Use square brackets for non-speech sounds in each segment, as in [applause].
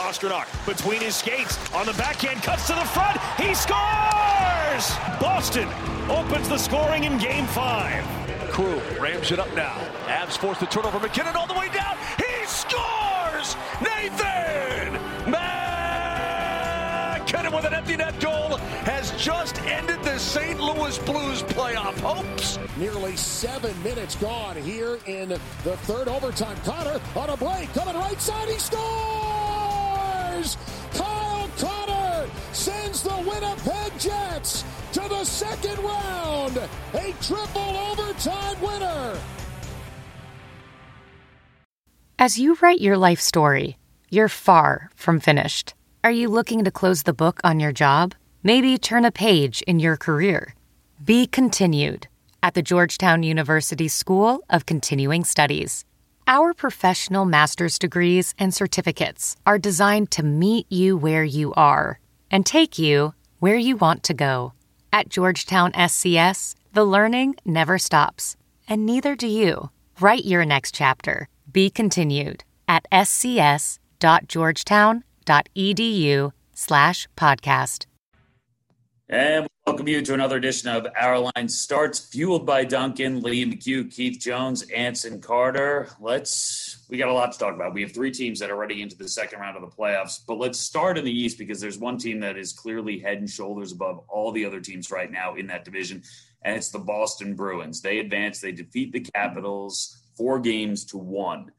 Pastrnak between his skates on the backhand, cuts to the front. He scores! Boston opens the scoring in game five. Crew rams it up now. Avs force the turnover. MacKinnon all the way down. He scores! Nathan MacKinnon with an empty net goal has just ended the St. Louis Blues playoff hopes. Nearly seven minutes gone here in the third overtime. Connor on a break, coming right side, he scores! Winnipeg Jets to the second round. A triple overtime winner. As you write your life story, you're far from finished. Are you looking to close the book on your job? Maybe turn a page in your career? Be continued at the Georgetown University School of Continuing Studies. Our professional master's degrees and certificates are designed to meet you where you are and take you where you want to go. At Georgetown SCS, the learning never stops, and neither do you. Write your next chapter. Be continued at scs.georgetown.edu slash podcast. And welcome you to another edition of Our Line Starts, fueled by Dunkin', Liam McHugh, Keith Jones, Anson Carter. Let's, we got a lot to talk about. We have three teams that are already into the second round of the playoffs, but let's start in the East because there's one team that is clearly head and shoulders above all the other teams right now in that division, and it's the Boston Bruins. They advance, they defeat the Capitals four games to one.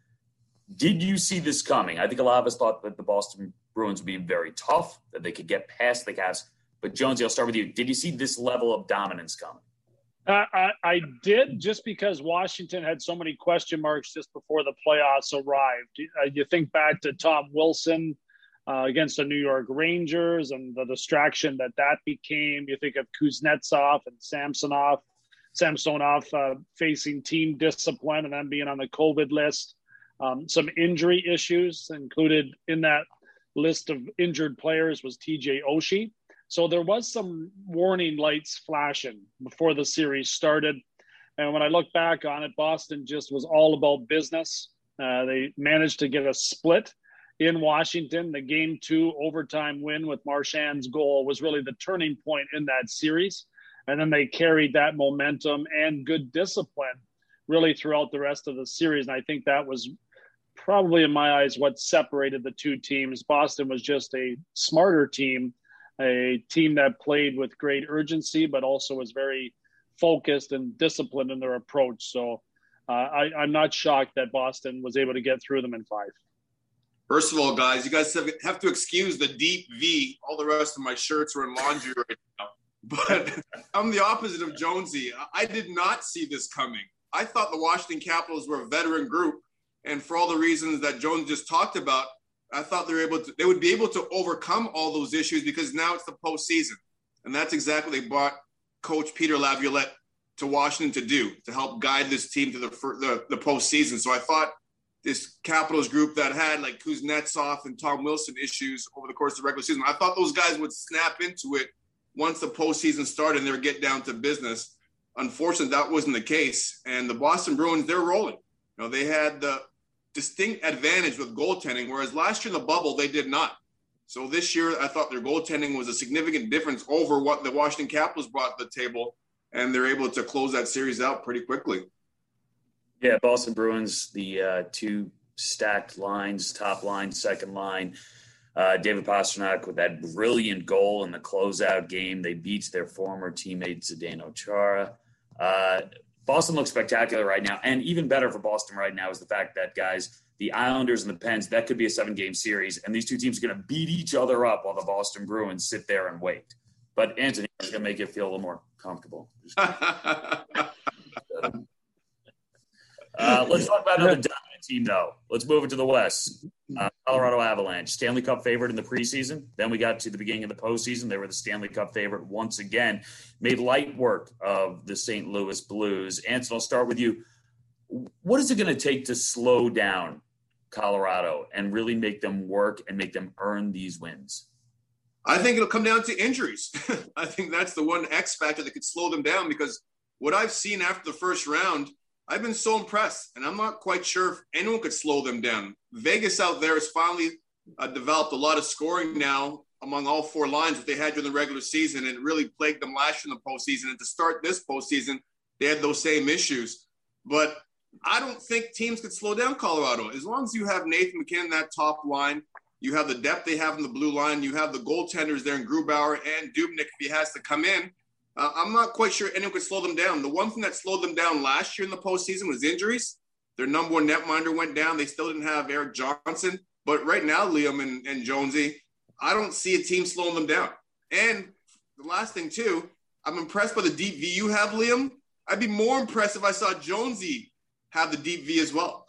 Did you see this coming? I think a lot of us thought that the Boston Bruins would be very tough, that they could get past the Caps. But Jonesy, I'll start with you. Did you see this level of dominance coming? Uh, I, I, did just because Washington had so many question marks just before the playoffs arrived. Uh, you think back to Tom Wilson uh, against the New York Rangers and the distraction that that became. You think of Kuznetsov and Samsonov, Samsonov uh, facing team discipline and then being on the COVID list. Um, some injury issues included in that list of injured players was TJ Oshie. So there was some warning lights flashing before the series started. And when I look back on it, Boston just was all about business. Uh, they managed to get a split in Washington. The game two overtime win with Marchand's goal was really the turning point in that series. And then they carried that momentum and good discipline really throughout the rest of the series. And I think that was probably, in my eyes, what separated the two teams. Boston was just a smarter team, a team that played with great urgency, but also was very focused and disciplined in their approach. So uh, I, I'm not shocked that Boston was able to get through them in five. First of all, guys, you guys have to excuse the deep V. All the rest of my shirts are in laundry right now. But [laughs] I'm the opposite of Jonesy. I did not see this coming. I thought the Washington Capitals were a veteran group, and for all the reasons that Jones just talked about, I thought they were able to. They would be able to overcome all those issues because now it's the postseason, and that's exactly what they brought Coach Peter Laviolette to Washington to do to help guide this team to the the, the postseason. So I thought this Capitals group that had like Kuznetsov and Tom Wilson issues over the course of the regular season, I thought those guys would snap into it once the postseason started and they would get down to business. Unfortunately, that wasn't the case. And the Boston Bruins, they're rolling. You know, they had the distinct advantage with goaltending, whereas last year in the bubble, they did not. So this year, I thought their goaltending was a significant difference over what the Washington Capitals brought to the table, and they're able to close that series out pretty quickly. Yeah, Boston Bruins, the uh, two stacked lines, top line, second line. Uh, David Pastrnak with that brilliant goal in the closeout game. They beat their former teammate Zdeno Chara. Uh, Boston looks spectacular right now. And even better for Boston right now is the fact that, guys, the Islanders and the Pens, that could be a seven game series. And these two teams are going to beat each other up while the Boston Bruins sit there and wait. But Anthony is going to make you feel a little more comfortable. [laughs] Uh, let's talk about another dominant team, though. Let's move it to the West. Uh, Colorado Avalanche, Stanley Cup favorite in the preseason. Then we got to the beginning of the postseason. They were the Stanley Cup favorite once again. Made light work of the St. Louis Blues. Anson, I'll start with you. What is it going to take to slow down Colorado and really make them work and make them earn these wins? I think it'll come down to injuries. [laughs] I think that's the one X factor that could slow them down because what I've seen after the first round – I've been so impressed, and I'm not quite sure if anyone could slow them down. Vegas out there has finally uh, developed a lot of scoring now among all four lines that they had during the regular season and it really plagued them last year in the postseason. And to start this postseason, they had those same issues. But I don't think teams could slow down Colorado. As long as you have Nathan MacKinnon that top line, you have the depth they have in the blue line, you have the goaltenders there in Grubauer and Dubnyk if he has to come in. Uh, I'm not quite sure anyone could slow them down. The one thing that slowed them down last year in the postseason was injuries. Their number one netminder went down. They still didn't have Erik Johnson. But right now, Liam and, and Jonesy, I don't see a team slowing them down. And the last thing, too, I'm impressed by the deep V you have, Liam. I'd be more impressed if I saw Jonesy have the deep V as well.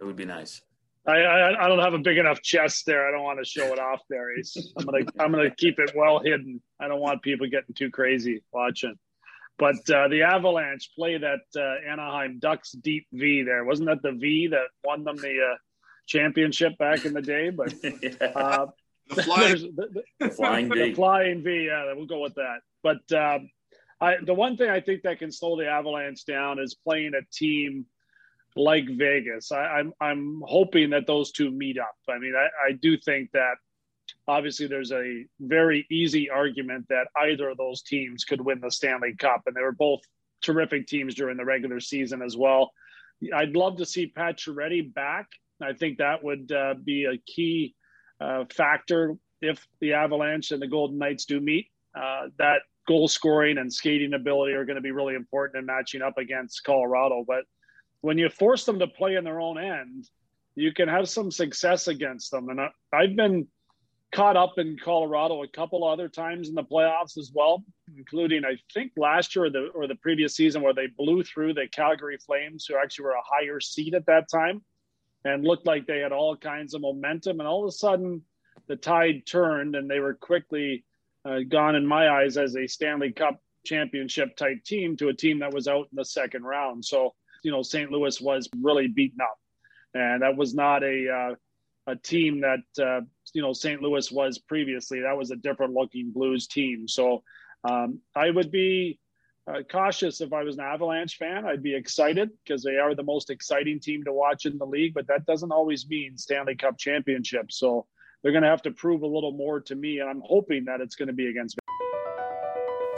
It would be nice. I, I, I don't have a big enough chest there. I don't want to show it off there. [laughs] Ace. I'm gonna I'm gonna keep it well hidden. I don't want people getting too crazy watching. But uh, the Avalanche play that uh, Anaheim Ducks deep V there. Wasn't that the V that won them the uh, championship back in the day? But [laughs] uh, the, flying, the, the, flying V. [laughs] The flying V. Yeah, we'll go with that. But um, I, the one thing I think that can slow the Avalanche down is playing a team like Vegas. I, am I'm, I'm hoping that those two meet up. I mean, I, I do think that obviously there's a very easy argument that either of those teams could win the Stanley Cup, and they were both terrific teams during the regular season as well. I'd love to see Pacioretty back. I think that would uh, be a key uh, factor if the Avalanche and the Golden Knights do meet. Uh, that goal scoring and skating ability are going to be really important in matching up against Colorado. But when you force them to play in their own end, you can have some success against them. And I, I've been caught up in Colorado a couple other times in the playoffs as well, including I think last year or the or the previous season where they blew through the Calgary Flames, who actually were a higher seed at that time, and looked like they had all kinds of momentum. And all of a sudden, the tide turned, and they were quickly uh, gone in my eyes as a Stanley Cup championship type team to a team that was out in the second round. So you know St. Louis was really beaten up, and that was not a uh, a team that uh, you know St. Louis was previously. That was a different looking Blues team. So um, I would be uh, cautious if I was an Avalanche fan. I'd be excited because they are the most exciting team to watch in the league, but that doesn't always mean Stanley Cup championship. So they're going to have to prove a little more to me, and I'm hoping that it's going to be against.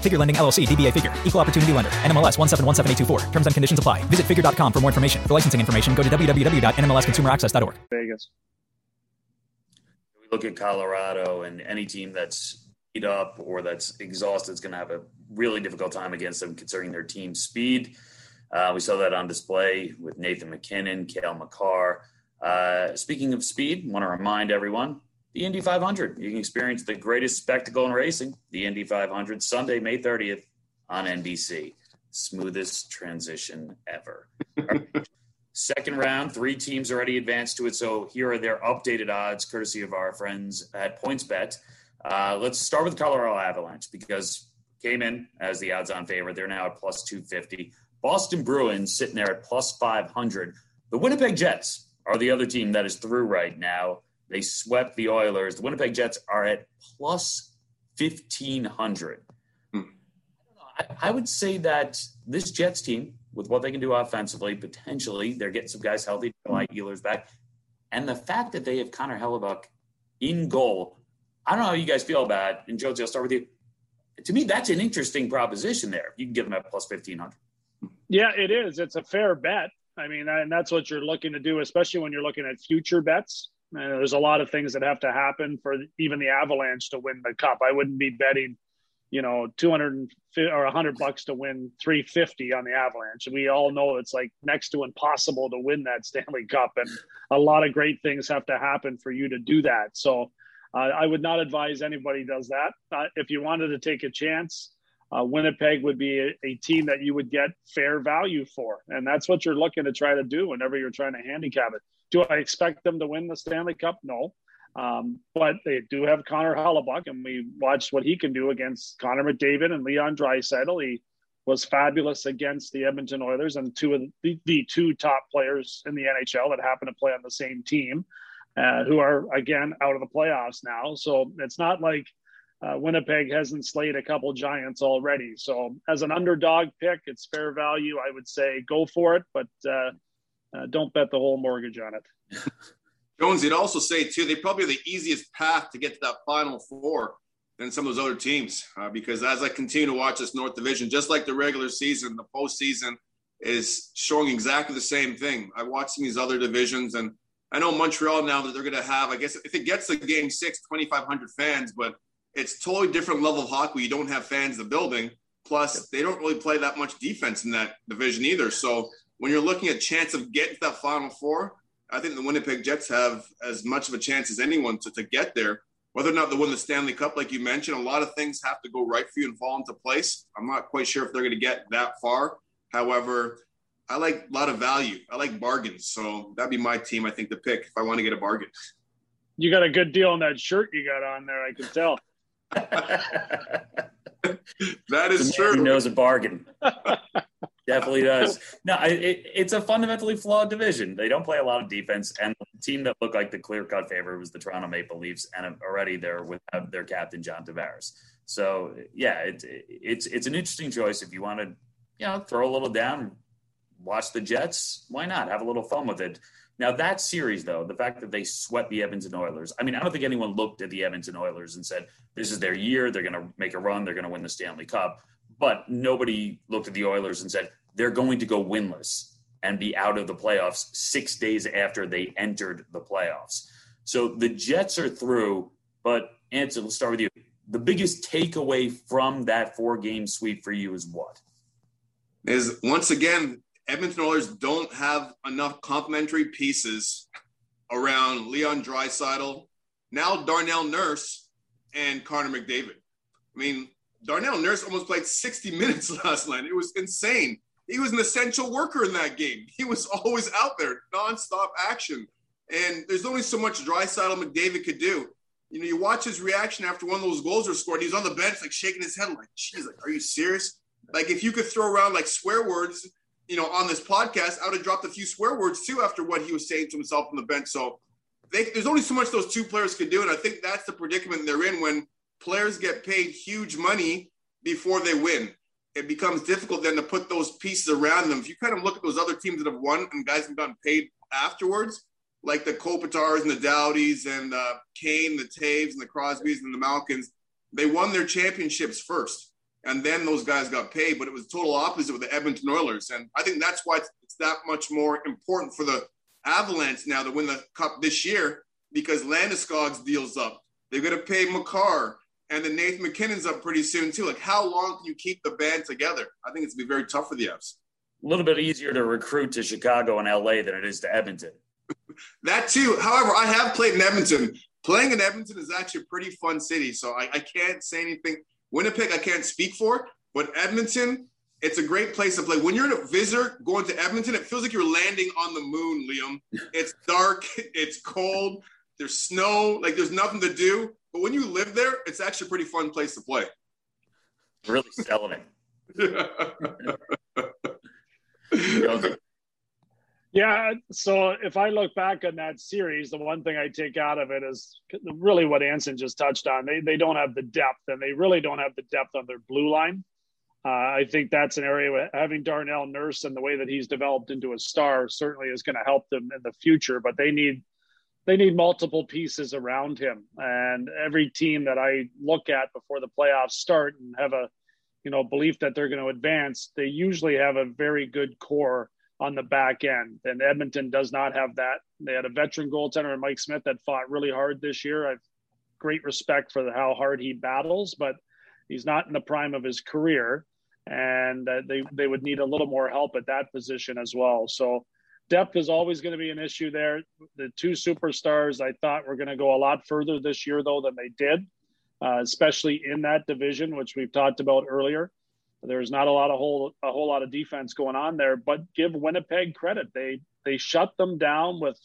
Figure Lending LLC, DBA Figure, Equal Opportunity Lender, NMLS 1717824. Terms and conditions apply. Visit figure.com for more information. For licensing information, go to www.nmlsconsumeraccess.org. Vegas. We look at Colorado and any team that's beat up or that's exhausted is going to have a really difficult time against them considering their team speed. Uh, we saw that on display with Nathan MacKinnon, Cale Makar. Uh, speaking of speed, want to remind everyone the Indy 500. You can experience the greatest spectacle in racing, the Indy 500, Sunday, May 30th on NBC. Smoothest transition ever. [laughs] Second round, three teams already advanced to it. So here are their updated odds, courtesy of our friends at PointsBet. Uh, let's start with Colorado Avalanche because came in as the odds on favorite. They're now at plus 250. Boston Bruins sitting there at plus 500. The Winnipeg Jets are the other team that is through right now. They swept the Oilers. The Winnipeg Jets are at plus 1500. Hmm. I, I would say that this Jets team, with what they can do offensively, potentially they're getting some guys healthy, like Ehlers back. And the fact that they have Connor Hellebuyck in goal I don't know how you guys feel about it. And Jonesy, I'll start with you. To me, that's an interesting proposition there. You can give them at plus 1500. Yeah, it is. It's a fair bet. I mean, and that's what you're looking to do, especially when you're looking at future bets. And there's a lot of things that have to happen for even the Avalanche to win the cup. I wouldn't be betting you know, 200 or 100 bucks to win 350 on the Avalanche. We all know it's like next to impossible to win that [laughs] Stanley Cup. And a lot of great things have to happen for you to do that. So uh, I would not advise anybody does that. Uh, if you wanted to take a chance, uh, Winnipeg would be a, a, team that you would get fair value for. And that's what you're looking to try to do whenever you're trying to handicap it. Do I expect them to win the Stanley Cup? No. Um, but they do have Connor Hellebuyck, and we watched what he can do against Connor McDavid and Leon Draisaitl. He was fabulous against the Edmonton Oilers and two of the, the two top players in the NHL that happen to play on the same team, uh, who are again out of the playoffs now. So it's not like uh, Winnipeg hasn't slayed a couple giants already. So as an underdog pick, it's fair value. I would say go for it, but uh, uh don't bet the whole mortgage on it. [laughs] Jones, you'd also say too, they probably are the easiest path to get to that final four than some of those other teams. Uh, because as I continue to watch this North Division, just like the regular season, the postseason is showing exactly the same thing. I watch some of these other divisions, and I know Montreal now that they're going to have, I guess, if it gets to game six, 2,500 fans, but it's totally different level of hockey. You don't have fans in the building. Plus, they don't really play that much defense in that division either. So when you're looking at chance of getting to that final four, I think the Winnipeg Jets have as much of a chance as anyone to, to get there. Whether or not they win the Stanley Cup, like you mentioned, a lot of things have to go right for you and fall into place. I'm not quite sure if they're going to get that far. However, I like a lot of value. I like bargains. So that'd be my team, I think, to pick if I want to get a bargain. You got a good deal on that shirt you got on there, I can tell. [laughs] [laughs] that is true. Who knows a bargain? [laughs] Definitely does. No, it, it's a fundamentally flawed division. They don't play a lot of defense, and the team that looked like the clear cut favorite was the Toronto Maple Leafs, and already they're without their captain John Tavares. So yeah, it, it's it's an interesting choice if you want to, you know, throw a little down, watch the Jets. Why not have a little fun with it? Now that series, though, the fact that they swept the Edmonton Oilers, I mean, I don't think anyone looked at the Edmonton Oilers and said, "This is their year. They're going to make a run. They're going to win the Stanley Cup." But nobody looked at the Oilers and said, they're going to go winless and be out of the playoffs six days after they entered the playoffs. So the Jets are through, but Anson, let's start with you. The biggest takeaway from that four game sweep for you is what? Is once again, Edmonton Oilers don't have enough complementary pieces around Leon Draisaitl, now Darnell Nurse, and Connor McDavid. I mean, Darnell Nurse almost played 60 [laughs] minutes last night. It was insane he was an essential worker in that game. He was always out there, nonstop action. And there's only so much Draisaitl McDavid could do. You know, you watch his reaction after one of those goals are scored. He's on the bench, like shaking his head, like, "Geez, like, are you serious?" Like, if you could throw around like swear words, you know, on this podcast, I would have dropped a few swear words too after what he was saying to himself on the bench. So they, there's only so much those two players could do, and I think that's the predicament they're in when players get paid huge money before they win it becomes difficult then to put those pieces around them. If you kind of look at those other teams that have won and guys have gotten paid afterwards, like the Kopitars and the Doughtys and uh, Kane, the Toews and the Crosbys and the Malkins, they won their championships first. And then those guys got paid, but it was total opposite with the Edmonton Oilers. And I think that's why it's, it's that much more important for the Avalanche now to win the cup this year because Landeskog's deals up. They're going to pay Makar and then Nathan MacKinnon's up pretty soon too. Like, how long can you keep the band together? I think it's gonna be very tough for the Avs. A little bit easier to recruit to Chicago and LA than it is to Edmonton. [laughs] that too. However, I have played in Edmonton. Playing in Edmonton is actually a pretty fun city, so I, I can't say anything. Winnipeg, I can't speak for, but Edmonton, it's a great place to play. When you're a visitor going to Edmonton, it feels like you're landing on the moon, Liam. It's dark, [laughs] it's cold, there's snow, like there's nothing to do. But when you live there, it's actually a pretty fun place to play. Really selling it. [laughs] yeah. So if I look back on that series, the one thing I take out of it is really what Anson just touched on. They they don't have the depth, and they really don't have the depth on their blue line. Uh, I think that's an area where having Darnell Nurse and the way that he's developed into a star certainly is going to help them in the future. But they need they need multiple pieces around him. And every team that I look at before the playoffs start and have a you know belief that they're going to advance, they usually have a very good core on the back end. And Edmonton does not have that. They had a veteran goaltender Mike Smith that fought really hard this year. I've great respect for how hard he battles, but He's not in the prime of his career, and uh, they they would need a little more help at that position as well. So depth is always going to be an issue there. The two superstars I thought were going to go a lot further this year though than they did, uh, especially in that division, which we've talked about earlier. There's not a lot of whole a whole lot of defense going on there, but give Winnipeg credit. They they shut them down with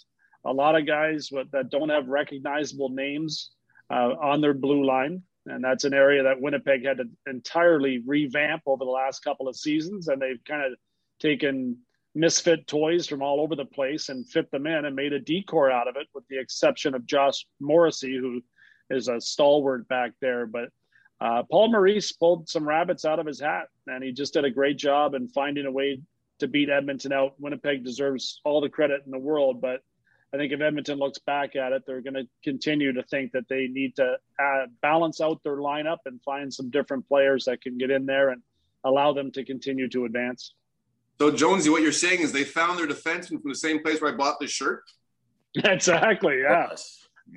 a lot of guys with, that don't have recognizable names uh, on their blue line, and that's an area that Winnipeg had to entirely revamp over the last couple of seasons, and they've kind of taken misfit toys from all over the place and fit them in and made a D corps out of it, with the exception of Josh Morrissey, who is a stalwart back there, but uh, Paul Maurice pulled some rabbits out of his hat, and he just did a great job in finding a way to beat Edmonton out. Winnipeg deserves all the credit in the world, but I think if Edmonton looks back at it, they're going to continue to think that they need to uh, balance out their lineup and find some different players that can get in there and allow them to continue to advance. So, Jonesy, what you're saying is they found their defenseman from the same place where I bought this shirt? Exactly. Yeah.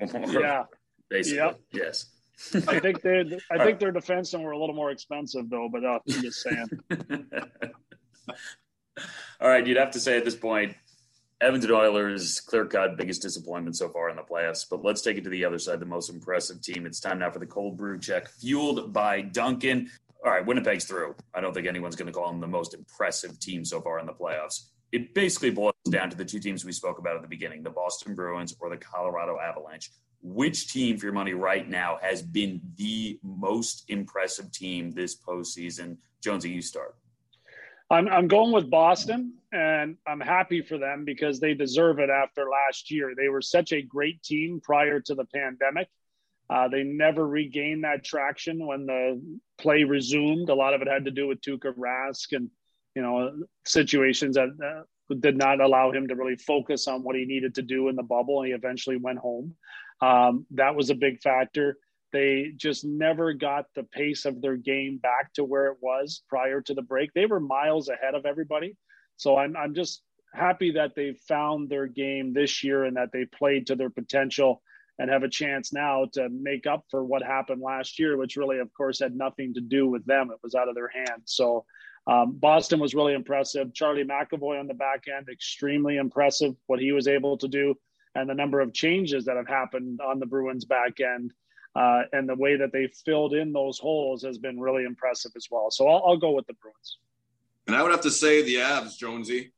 yeah. Basically. Yep. Yes. I think they [laughs] I think their defensemen were a little more expensive though, but uh, I'm just saying. [laughs] All right, you'd have to say at this point, Edmonton Oilers clear cut biggest disappointment so far in the playoffs. But let's take it to the other side, the most impressive team. It's time now for the cold brew check, fueled by Dunkin'. All right, Winnipeg's through. I don't think anyone's going to call them the most impressive team so far in the playoffs. It basically boils down to the two teams we spoke about at the beginning the Boston Bruins or the Colorado Avalanche which team for your money right now has been the most impressive team this postseason? Jonesy, you start. I'm, I'm going with Boston, and I'm happy for them because they deserve it after last year. They were such a great team prior to the pandemic. Uh, they never regained that traction when the play resumed. A lot of it had to do with Tuukka Rask and you know situations that uh, did not allow him to really focus on what he needed to do in the bubble. And he eventually went home. Um, that was a big factor. They just never got the pace of their game back to where it was prior to the break. They were miles ahead of everybody. So I'm, I'm just happy that they found their game this year and that they played to their potential and have a chance now to make up for what happened last year, which really, of course, had nothing to do with them. It was out of their hands. So um, Boston was really impressive. Charlie McAvoy on the back end, extremely impressive what he was able to do and the number of changes that have happened on the Bruins back end. Uh, and the way that they filled in those holes has been really impressive as well. So I'll, I'll, go with the Bruins. And I would have to say the Avs, Jonesy.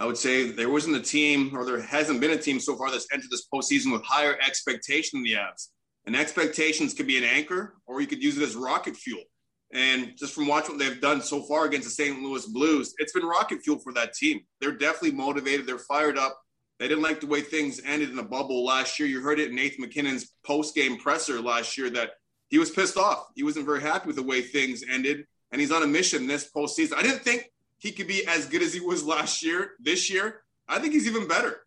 I would say there wasn't a team, or there hasn't been a team so far that's entered this postseason with higher expectation than the Avs. And expectations could be an anchor, or you could use it as rocket fuel. And just from watching what they've done so far against the St. Louis Blues, it's been rocket fuel for that team. They're definitely motivated. They're fired up. They didn't like the way things ended in the bubble last year. You heard it in Nathan MacKinnon's post-game presser last year that he was pissed off. He wasn't very happy with the way things ended, and he's on a mission this postseason. I didn't think he could be as good as he was last year. This year, I think he's even better.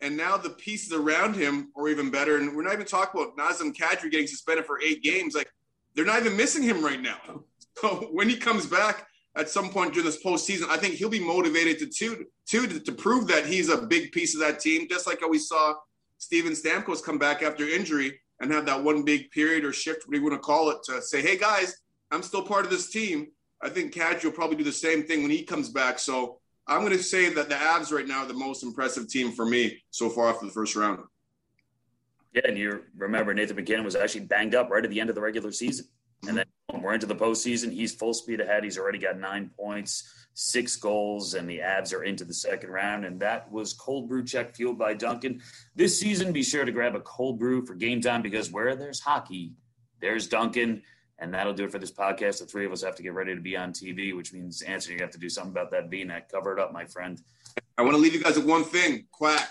And now the pieces around him are even better. And we're not even talking about Nazem Kadri getting suspended for eight games. Like they're not even missing him right now. [laughs] So when he comes back, at some point during this postseason, I think he'll be motivated to to to, to prove that he's a big piece of that team, just like how we saw Steven Stamkos come back after injury and have that one big period or shift, what do you want to call it, to say, hey guys, I'm still part of this team. I think Kadri will probably do the same thing when he comes back. So I'm going to say that the Avs right now are the most impressive team for me so far after the first round. Yeah, and you remember Nathan MacKinnon was actually banged up right at the end of the regular season. And then we're into the postseason. He's full speed ahead. He's already got nine points, six goals, and the Avs are into the second round. And that was Cold Brew Check fueled by Dunkin'. This season, be sure to grab a cold brew for game time because where there's hockey, there's Dunkin'. And that'll do it for this podcast. The three of us have to get ready to be on TV, which means, Anthony, you have to do something about that V neck. Cover it up, my friend. I want to leave you guys with one thing quack,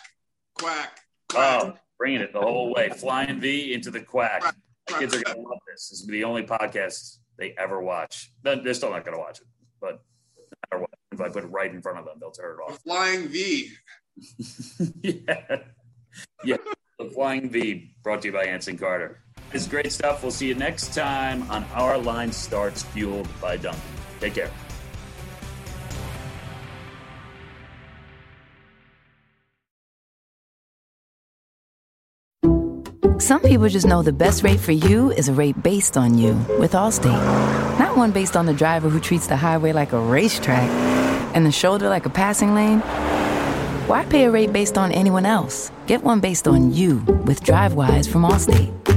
quack, quack. Oh, bringing it the whole way. Flying V into the quack. quack kids are going to love this. This is the only podcast they ever watch. They're still not going to watch it, but no what, if I put it right in front of them, they'll turn it off. The flying V. [laughs] yeah. Yeah. The Flying V brought to you by Anson Carter. It's great stuff. We'll see you next time on Our Line Starts Fueled by Dunkin'. Take care. Some people just know the best rate for you is a rate based on you with Allstate not one based on the driver who treats the highway like a racetrack and the shoulder like a passing lane. Why pay a rate based on anyone else? Get one based on you with DriveWise from Allstate.